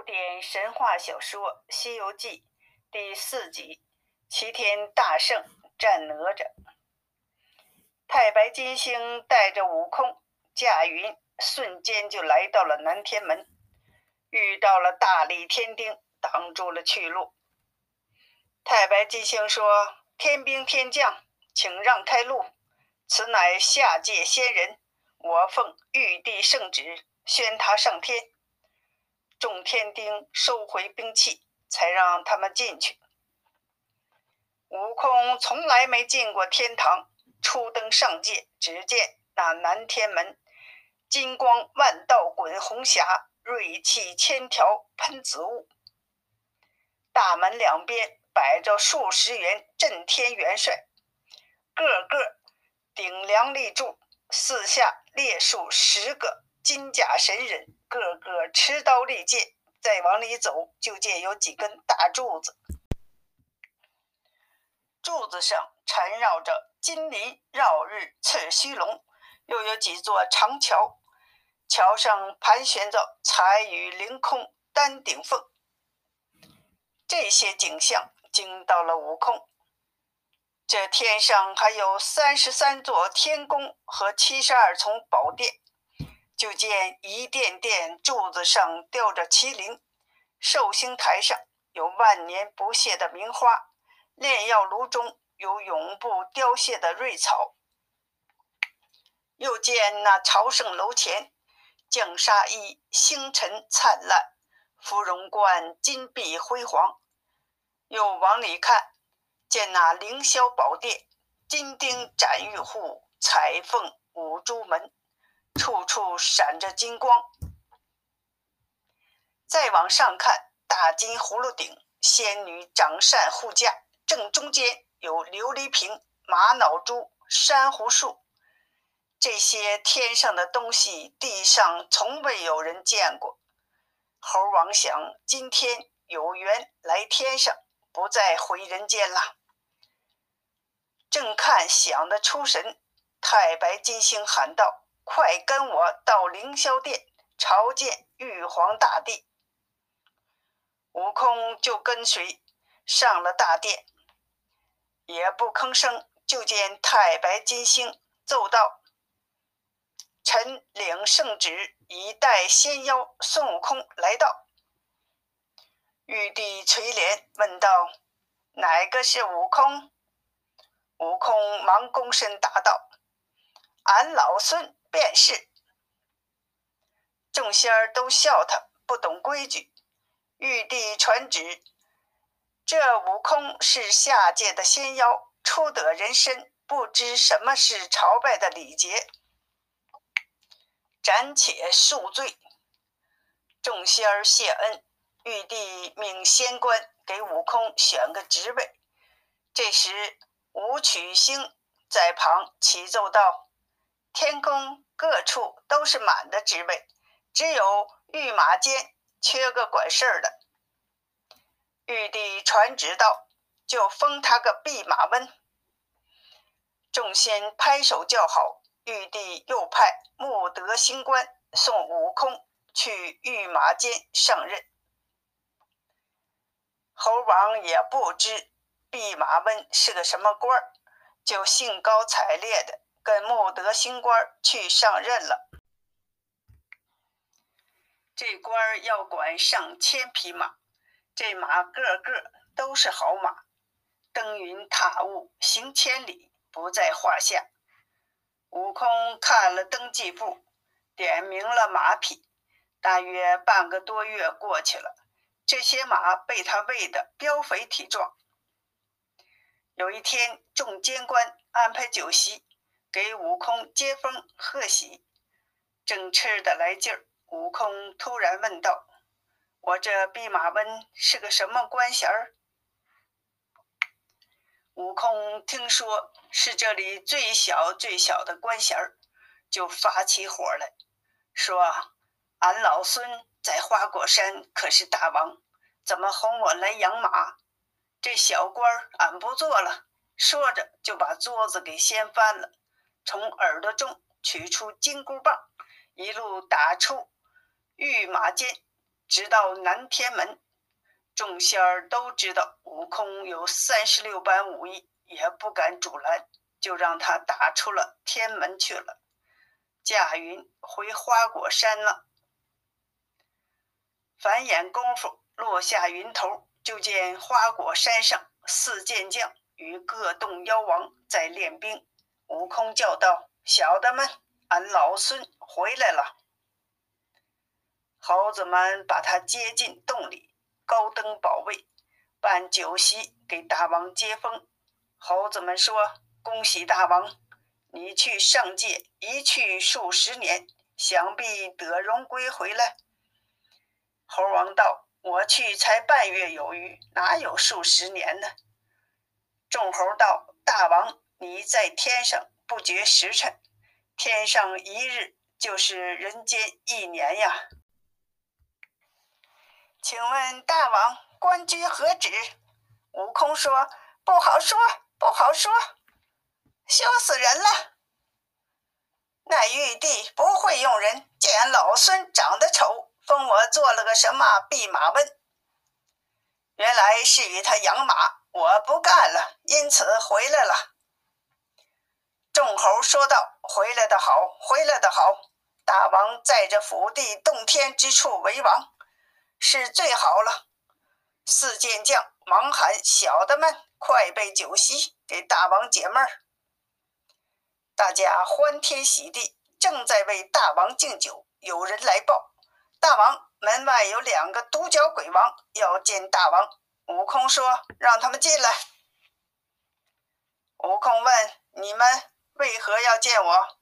古典神话小说《西游记》第四集：齐天大圣战哪吒。太白金星带着悟空驾云，瞬间就来到了南天门，遇到了大力天丁，挡住了去路。太白金星说：“天兵天将，请让开路，此乃下界仙人，我奉玉帝圣旨，宣他上天。”众天丁收回兵器，才让他们进去。悟空从来没进过天堂，初登上界，只见那南天门金光万道滚红霞，锐气千条喷紫雾。大门两边摆着数十员震天元帅，个个顶梁立柱，四下列数十个金甲神人。个个持刀利剑，再往里走，就见有几根大柱子，柱子上缠绕着金鳞绕日赤须龙，又有几座长桥，桥上盘旋着彩羽凌空丹顶凤。这些景象惊到了悟空。这天上还有三十三座天宫和七十二重宝殿。就见一殿殿柱子上吊着麒麟，寿星台上有万年不谢的名花，炼药炉中有永不凋谢的瑞草。又见那朝圣楼前，降纱衣星辰灿烂，芙蓉观金碧辉煌。又往里看，见那凌霄宝殿，金钉斩玉户，彩凤舞朱门。处处闪着金光。再往上看，大金葫芦顶，仙女掌扇护驾，正中间有琉璃瓶、玛瑙珠、珊瑚树。这些天上的东西，地上从未有人见过。猴王想，今天有缘来天上，不再回人间了。正看想得出神，太白金星喊道。快跟我到凌霄殿朝见玉皇大帝。悟空就跟随上了大殿，也不吭声。就见太白金星奏道：“臣领圣旨，以代仙妖孙悟空来到。”玉帝垂帘问道：“哪个是悟空？”悟空忙躬身答道：“俺老孙。”便是，众仙儿都笑他不懂规矩。玉帝传旨，这悟空是下界的仙妖，初得人身，不知什么是朝拜的礼节，暂且恕罪。众仙儿谢恩，玉帝命仙官给悟空选个职位。这时，武曲星在旁启奏道。天宫各处都是满的职位，只有御马监缺个管事儿的。玉帝传旨道：“就封他个弼马温。”众仙拍手叫好。玉帝又派木德星官送悟空去御马监上任。猴王也不知弼马温是个什么官儿，就兴高采烈的。跟穆德星官去上任了。这官要管上千匹马，这马个个都是好马，登云踏雾，行千里不在话下。悟空看了登记簿，点名了马匹。大约半个多月过去了，这些马被他喂得膘肥体壮。有一天，众监官安排酒席。给悟空接风贺喜，正吃得来劲儿，悟空突然问道：“我这弼马温是个什么官衔儿？”悟空听说是这里最小最小的官衔儿，就发起火来，说：“俺老孙在花果山可是大王，怎么哄我来养马？这小官儿俺不做了。”说着就把桌子给掀翻了。从耳朵中取出金箍棒，一路打出御马监，直到南天门。众仙儿都知道悟空有三十六般武艺，也不敢阻拦，就让他打出了天门去了。驾云回花果山了。繁眼功夫落下云头，就见花果山上四健将与各洞妖王在练兵。悟空叫道：“小的们，俺老孙回来了。”猴子们把他接进洞里。高登宝位，办酒席给大王接风。猴子们说：“恭喜大王，你去上界一去数十年，想必得荣归回来。”猴王道：“我去才半月有余，哪有数十年呢？”众猴道：“大王，你在天上不觉时辰，天上一日就是人间一年呀。”请问大王，官居何职？悟空说：“不好说，不好说，羞死人了。”那玉帝不会用人，见老孙长得丑，封我做了个什么弼马温。原来是与他养马，我不干了，因此回来了。众猴说道：“回来的好，回来的好，大王在这府地洞天之处为王。”是最好了。四健将忙喊：“小的们，快备酒席，给大王解闷儿。”大家欢天喜地，正在为大王敬酒。有人来报：“大王，门外有两个独角鬼王要见大王。”悟空说：“让他们进来。”悟空问：“你们为何要见我？”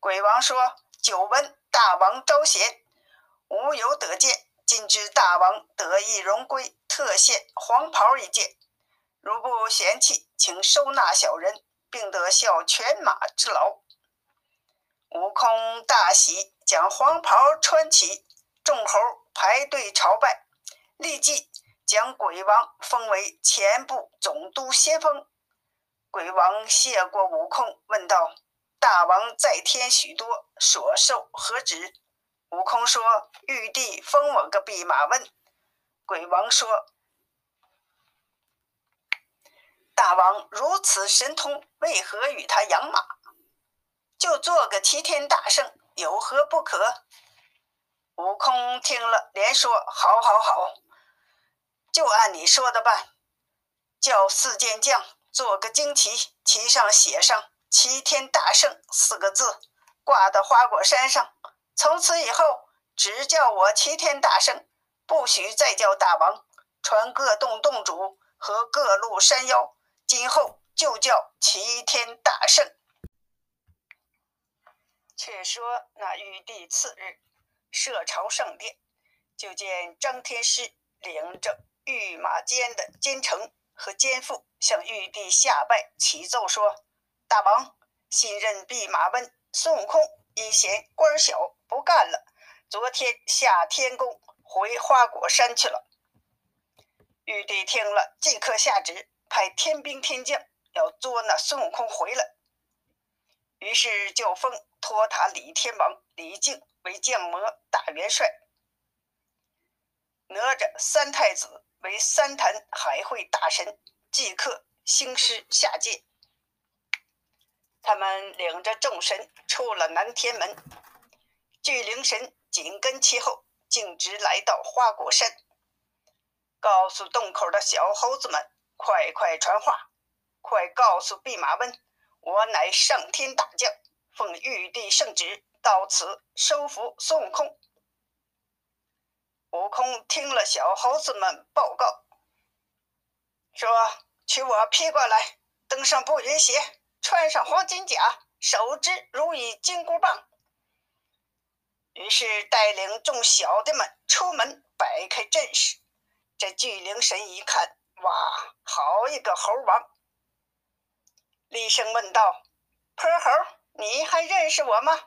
鬼王说：“久闻大王招贤，无有得见。”今知大王得意荣归，特献黄袍一件。如不嫌弃，请收纳小人，并得效犬马之劳。悟空大喜，将黄袍穿起，众猴排队朝拜，立即将鬼王封为前部总督先锋。鬼王谢过悟空，问道：“大王在天许多，所受何职？”悟空说：“玉帝封我个弼马温。”鬼王说：“大王如此神通，为何与他养马？就做个齐天大圣，有何不可？”悟空听了，连说：“好，好，好，就按你说的办。叫四健将做个旌旗，旗上写上‘齐天大圣’四个字，挂到花果山上。”从此以后，只叫我齐天大圣，不许再叫大王。传各洞洞主和各路山妖，今后就叫齐天大圣。却说那玉帝次日设朝圣殿，就见张天师领着御马监的监丞和监副向玉帝下拜启奏说：“大王新任弼马温孙悟空。”因嫌官小不干了，昨天下天宫回花果山去了。玉帝听了，即刻下旨派天兵天将要捉那孙悟空回来。于是就封托塔李天王李靖为降魔大元帅，哪吒三太子为三坛海会大神，即刻兴师下界。他们领着众神出了南天门，巨灵神紧跟其后，径直来到花果山，告诉洞口的小猴子们：“快快传话，快告诉弼马温，我乃上天大将，奉玉帝圣旨到此收服孙悟空。”悟空听了小猴子们报告，说：“取我披过来，登上步云鞋。”穿上黄金甲，手执如意金箍棒，于是带领众小的们出门摆开阵势。这巨灵神一看，哇，好一个猴王！厉声问道：“泼猴，你还认识我吗？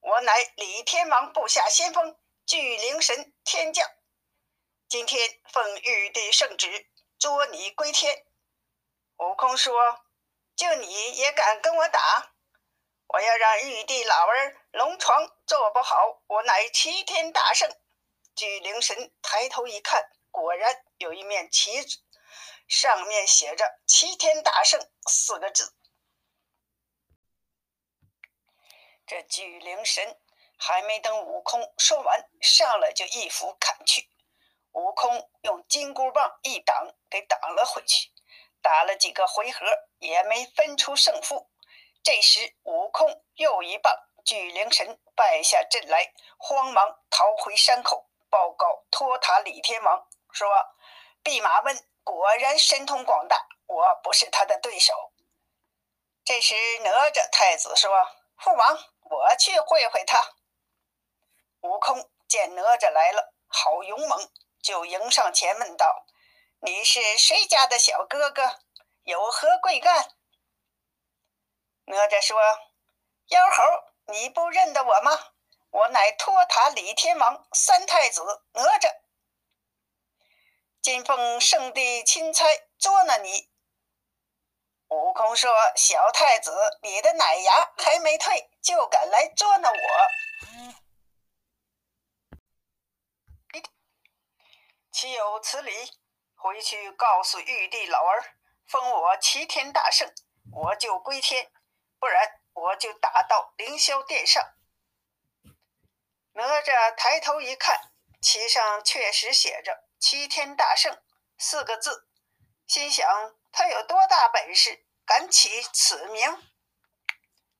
我乃李天王部下先锋，巨灵神天将，今天奉玉帝圣旨，捉你归天。”悟空说。就你也敢跟我打？我要让玉帝老儿龙床坐不好！我乃齐天大圣，巨灵神抬头一看，果然有一面旗子，上面写着“齐天大圣”四个字。这巨灵神还没等悟空说完，上来就一斧砍去。悟空用金箍棒一挡，给挡了回去。打了几个回合，也没分出胜负。这时，悟空又一棒，巨灵神败下阵来，慌忙逃回山口，报告托塔李天王说：“弼马温果然神通广大，我不是他的对手。”这时，哪吒太子说：“父王，我去会会他。”悟空见哪吒来了，好勇猛。就迎上前问道：“你是谁家的小哥哥？有何贵干？”哪吒说：“妖猴，你不认得我吗？我乃托塔李天王三太子哪吒。今奉圣帝钦差捉拿你。”悟空说：“小太子，你的奶牙还没退，就敢来捉拿我？”岂有此理！回去告诉玉帝老儿，封我齐天大圣，我就归天；不然，我就打到凌霄殿上。哪吒抬头一看，旗上确实写着“齐天大圣”四个字，心想：他有多大本事，敢起此名？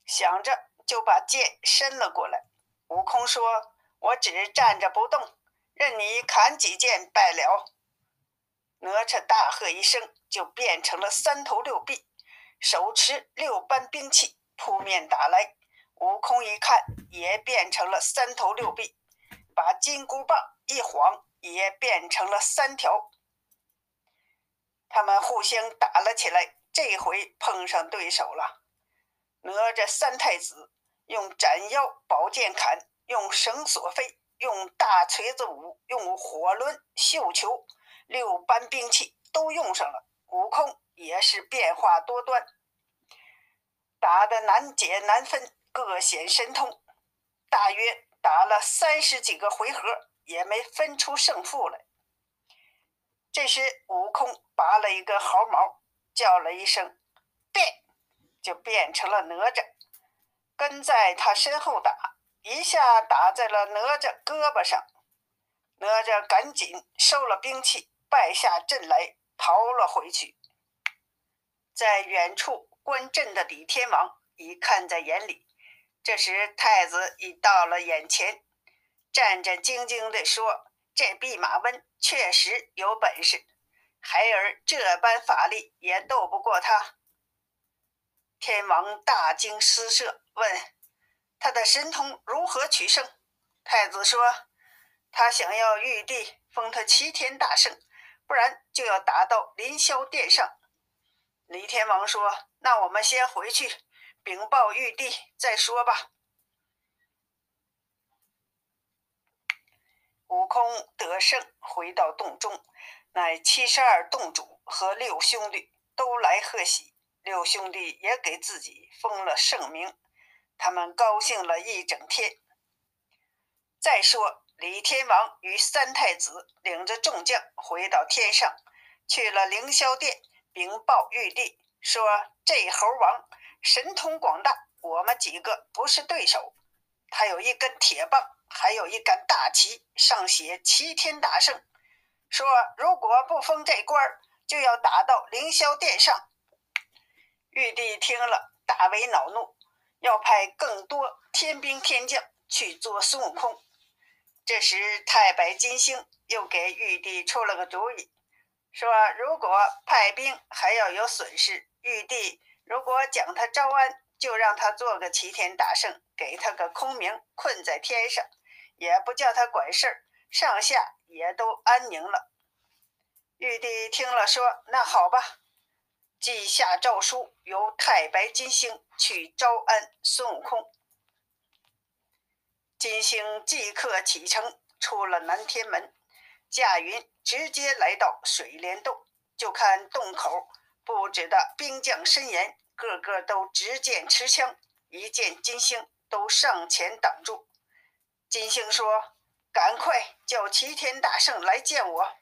想着，就把剑伸了过来。悟空说：“我只站着不动。”任你砍几剑败了！哪吒大喝一声，就变成了三头六臂，手持六般兵器扑面打来。悟空一看，也变成了三头六臂，把金箍棒一晃，也变成了三条。他们互相打了起来，这回碰上对手了。哪吒三太子用斩妖宝剑砍，用绳索飞。用大锤子舞，用火轮、绣球，六般兵器都用上了。悟空也是变化多端，打得难解难分，各显神通。大约打了三十几个回合，也没分出胜负来。这时，悟空拔了一根毫毛，叫了一声“变”，就变成了哪吒，跟在他身后打。一下打在了哪吒胳膊上，哪吒赶紧收了兵器，败下阵来，逃了回去。在远处观阵的李天王已看在眼里，这时太子已到了眼前，战战兢兢地说：“这弼马温确实有本事，孩儿这般法力也斗不过他。”天王大惊失色，问。他的神通如何取胜？太子说：“他想要玉帝封他齐天大圣，不然就要打到凌霄殿上。”李天王说：“那我们先回去禀报玉帝再说吧。”悟空得胜，回到洞中，乃七十二洞主和六兄弟都来贺喜，六兄弟也给自己封了圣名。他们高兴了一整天。再说，李天王与三太子领着众将回到天上，去了凌霄殿，禀报玉帝说：“这猴王神通广大，我们几个不是对手。他有一根铁棒，还有一杆大旗，上写‘齐天大圣’，说如果不封这官儿，就要打到凌霄殿上。”玉帝听了，大为恼怒。要派更多天兵天将去做孙悟空。这时，太白金星又给玉帝出了个主意，说：“如果派兵还要有损失，玉帝如果将他招安，就让他做个齐天大圣，给他个空名，困在天上，也不叫他管事儿，上下也都安宁了。”玉帝听了，说：“那好吧。”即下诏书，由太白金星去招安孙悟空。金星即刻启程，出了南天门，驾云直接来到水帘洞，就看洞口布置的兵将森严，个个都执剑持枪，一见金星都上前挡住。金星说：“赶快叫齐天大圣来见我。”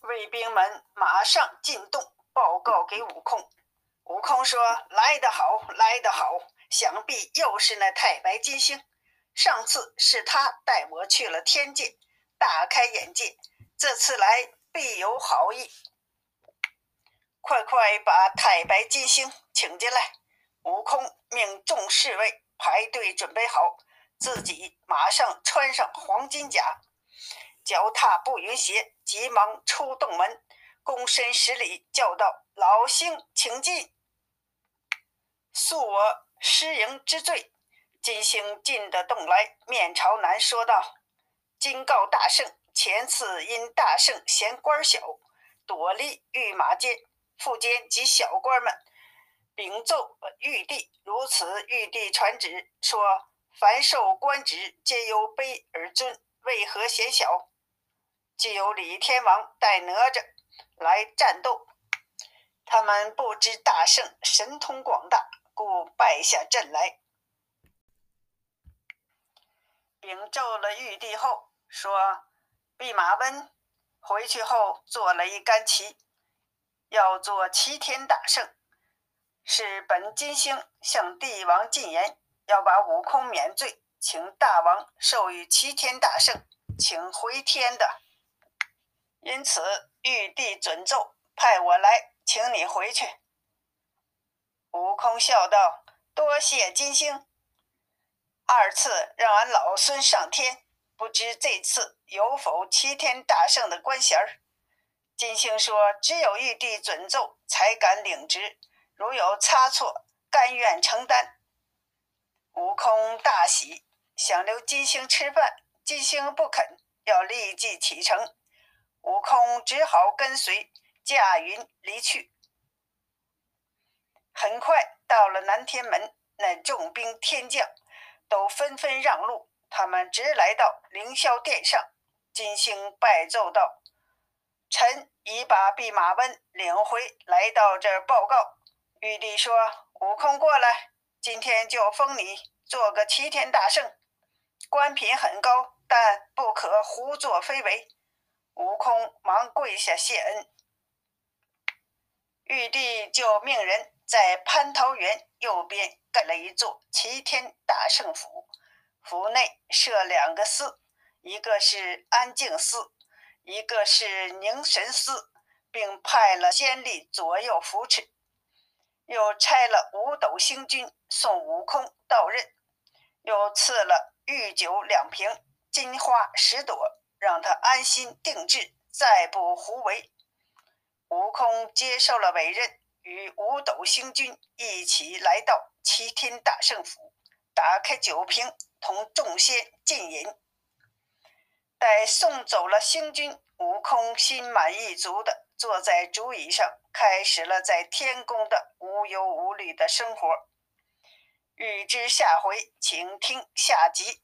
卫兵们马上进洞报告给悟空。悟空说：“来得好，来得好，想必又是那太白金星。上次是他带我去了天界，大开眼界。这次来必有好意。快快把太白金星请进来。”悟空命众侍卫排队准备好，自己马上穿上黄金甲，脚踏步云鞋，急忙出洞门，躬身施礼，叫道：“老星，请进。”恕我失迎之罪。金星进得洞来，面朝南说道：“今告大圣，前次因大圣嫌官小，躲立御马监、副监及小官们，禀奏玉帝。如此，玉帝传旨说，凡受官职，皆由卑而尊，为何嫌小？既有李天王带哪吒来战斗，他们不知大圣神通广大。”故败下阵来，禀奏了玉帝后，说：“弼马温回去后做了一杆旗，要做齐天大圣。是本金星向帝王进言，要把悟空免罪，请大王授予齐天大圣，请回天的。因此，玉帝准奏，派我来，请你回去。”悟空笑道：“多谢金星，二次让俺老孙上天，不知这次有否齐天大圣的官衔儿？”金星说：“只有玉帝准奏，才敢领职。如有差错，甘愿承担。”悟空大喜，想留金星吃饭，金星不肯，要立即启程。悟空只好跟随，驾云离去。很快到了南天门，那重兵天将都纷纷让路，他们直来到凌霄殿上。金星拜奏道：“臣已把弼马温领回来到这儿报告。”玉帝说：“悟空过来，今天就封你做个齐天大圣，官品很高，但不可胡作非为。”悟空忙跪下谢恩。玉帝就命人。在蟠桃园右边盖了一座齐天大圣府，府内设两个司，一个是安静司，一个是凝神司，并派了仙吏左右扶持，又差了五斗星君送悟空到任，又赐了御酒两瓶，金花十朵，让他安心定制，再不胡为。悟空接受了委任。与五斗星君一起来到齐天大圣府，打开酒瓶，同众仙尽饮。待送走了星君，悟空心满意足地坐在竹椅上，开始了在天宫的无忧无虑的生活。欲知下回，请听下集。